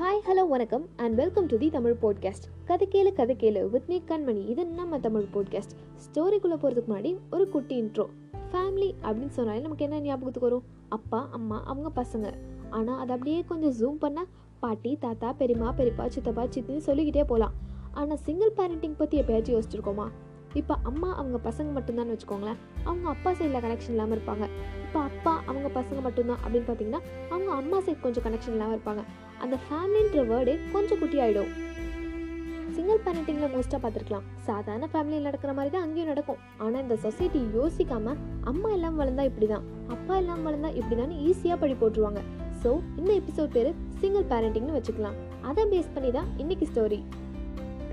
Hi hello வணக்கம். And welcome to the Tamil podcast கதை கேளு கதை கேளு வித் மீ கண்மணி. இது நம்ம தமிழ் போட்காஸ்ட் ஸ்டோரிக்குள்ளே போகிறதுக்கு முன்னாடி ஒரு குட்டி இன்ட்ரோ ஃபேமிலி அப்படின்னு சொன்னாலே நமக்கு என்ன ஞாபகத்துக்கு வரும்? அப்பா அம்மா அவங்க பசங்க. ஆனால் அதை அப்படியே கொஞ்சம் ஜூம் பண்ணால் பாட்டி தாத்தா பெரியம்மா பெரியப்பா சித்தப்பா சித்தின்னு சொல்லிக்கிட்டே போகலாம் ஆனால் சிங்கிள் பேரண்டிங் பற்றி எப்பயாச்சும் யோசிச்சிருக்கோமா? இப்போ அம்மா அவங்க பசங்க மட்டும்தான் வச்சுக்கோங்களேன். அவங்க அப்பா சைடில் கனெக்ஷன் இல்லாமல் இருப்பாங்க. இப்போ அப்பா அவங்க பசங்க மட்டும்தான் அப்படின்னு பார்த்தீங்கன்னா அவங்க அம்மா சைட் கொஞ்சம் கனெக்ஷன் இல்லாமல் இருப்பாங்க. அந்த ஃபேமிலின்ற வேர்டே கொஞ்சம் குட்டி ஆகிடும் சிங்கிள் பேரண்டிங்கில் மோஸ்ட்டாக பார்த்துருக்கலாம் சாதாரண ஃபேமிலியில் நடக்கிற மாதிரி தான் அங்கேயும் நடக்கும். ஆனால் இந்த சொசைட்டி யோசிக்காமல் அம்மா எல்லாம் வளர்ந்தா இப்படி தான் அப்பா எல்லாம் வளர்ந்தா இப்படி தான் ஈஸியாக படி போட்டுருவாங்க. ஸோ இந்த எபிசோட் பேர் சிங்கிள் பேரண்டிங்னு வச்சுக்கலாம். அதை பேஸ் பண்ணி தான் இன்னைக்கு ஸ்டோரி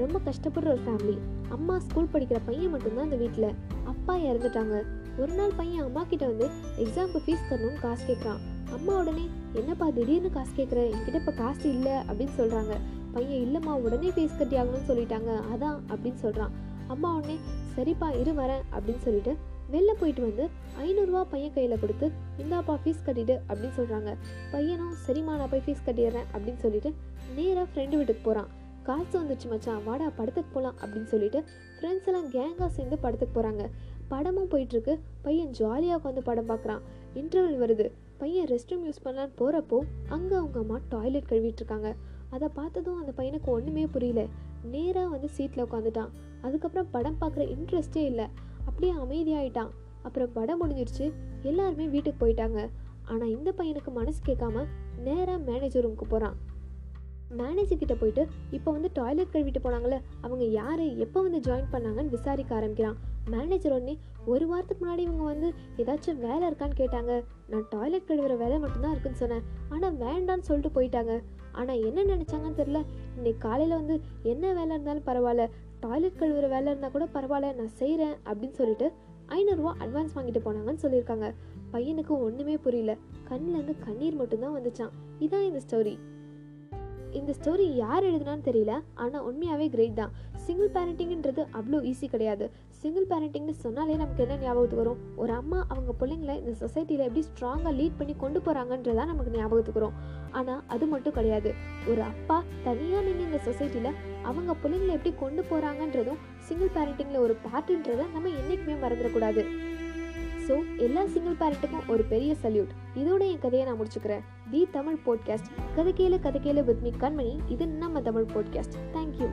ரொம்ப கஷ்டப்படுற ஒரு ஃபேமிலி அம்மா ஸ்கூல் படிக்கிற பையன் மட்டும்தான் இந்த வீட்டில் அப்பா இறந்துட்டாங்க. ஒரு நாள் பையன் அம்மா கிட்ட வந்து எக்ஸாமுக்கு ஃபீஸ் தரணும்னு காசு கேட்குறான். அம்மா உடனே என்னப்பா திடீர்னு காசு கேட்குற? என்கிட்ட இப்போ காசு இல்லை. அப்படின்னு சொல்கிறாங்க பையன் இல்லைம்மா உடனே ஃபீஸ் கட்டி ஆகணும்னு சொல்லிட்டாங்க. அதான் அப்படின்னு சொல்கிறான் அம்மா உடனே சரிப்பா இரு வரேன் அப்படின்னு சொல்லிட்டு வெளில போயிட்டு வந்து ஐநூறுரூவா பையன் கையில் கொடுத்து இந்தாப்பா ஃபீஸ் கட்டிடு அப்படின்னு சொல்கிறாங்க பையனும் சரிம்மா நான் போய் ஃபீஸ் கட்டிடுறேன் அப்படின்னு சொல்லிட்டு நேராக ஃப்ரெண்டு வீட்டுக்கு போகிறான் காசு வந்துச்சு மச்சான். வாடா படத்துக்கு போகலாம் அப்படின்னு சொல்லிட்டு ஃப்ரெண்ட்ஸ் எல்லாம் கேங்காக சேர்ந்து படத்துக்கு போகிறாங்க படமும் போயிட்டுருக்கு. பையன் ஜாலியாக உட்காந்து படம் பார்க்குறான் இன்டர்வல் வருது. பையன் ரெஸ்ட் ரூம் யூஸ் பண்ணலான்னு போகிறப்போ அங்கே அவங்க அம்மா டாய்லெட் கழுவிட்டுருக்காங்க அதை பார்த்ததும் அந்த பையனுக்கு ஒன்றுமே புரியல. நேராக வந்து சீட்டில் உட்காந்துட்டான். அதுக்கப்புறம் படம் பார்க்குற இன்ட்ரெஸ்டே இல்லை. அப்படியே அமைதியாயிட்டான். அப்புறம் படம் முடிஞ்சிருச்சு. எல்லாருமே வீட்டுக்கு போயிட்டாங்க. ஆனால் இந்த பையனுக்கு மனசு கேட்காம நேராக மேனேஜர் ரூமுக்கு போகிறான் மேனேஜர் கிட்ட போயிட்டு இப்போ வந்து டாய்லெட் கழுவிட்டு போனாங்களே அவங்க யார் எப்போ வந்து ஜாயின் பண்ணாங்கன்னு விசாரிக்க ஆரம்பிக்கிறான். மேனேஜர் உடனே ஒரு வாரத்துக்கு முன்னாடி இவங்க வந்து ஏதாச்சும் வேலை இருக்கான்னு கேட்டாங்க. நான் டாய்லெட் கழுவுற வேலை மட்டும்தான் இருக்குன்னு சொன்னேன். ஆனால் வேண்டான்னு சொல்லிட்டு போயிட்டாங்க. ஆனால் என்ன நினச்சாங்கன்னு தெரில இன்னைக்கு காலையில் வந்து என்ன வேலை இருந்தாலும் பரவாயில்ல. டாய்லெட் கழுவுற வேலை இருந்தால் கூட பரவாயில்ல நான் செய்கிறேன் அப்படின்னு சொல்லிட்டு ஐநூறுரூவா அட்வான்ஸ் வாங்கிட்டு போனாங்கன்னு சொல்லியிருக்காங்க. பையனுக்கு ஒன்றுமே புரியல. கண்ணிலேருந்து கண்ணீர் மட்டும்தான் வந்துச்சான். இதான் இந்த ஸ்டோரி இந்த ஸ்டோரி யார் எழுதுனான்னு தெரியல ஆனால் உண்மையாகவே கிரேட் தான். சிங்கிள் பேரண்டிங்ன்றது அவ்வளோ ஈஸி கிடையாது. சிங்கிள் பேரண்டிங்னு சொன்னாலே நமக்கு என்ன ஞாபகத்துக்கு வரும்? ஒரு அம்மா அவங்க பிள்ளைங்களை இந்த சொசைட்டியில் எப்படி ஸ்ட்ராங்காக லீட் பண்ணி கொண்டு போகிறாங்கன்றதா நமக்கு ஞாபகத்துக்கு வரும். ஆனால் அது மட்டும் கிடையாது. ஒரு அப்பா தனியாக நின்று இந்த சொசைட்டியில் அவங்க பிள்ளைங்களை எப்படி கொண்டு போகிறாங்கன்றதும் சிங்கிள் பேரண்டிங்கில் ஒரு பார்ட்டுன்றதை நம்ம என்றைக்குமே மறந்துடக்கூடாது. ஸோ எல்லா சிங்கிள் பேரண்ட்டுக்கும் ஒரு பெரிய சல்யூட் இதோட என் கதையை நான் முடிச்சுக்கிறேன். தி தமிழ் போட்காஸ்ட் கதை கேளு கதை கேளு வித் மீ கண்மணி. இது நம்ம தமிழ் போட்காஸ்ட் தேங்க்யூ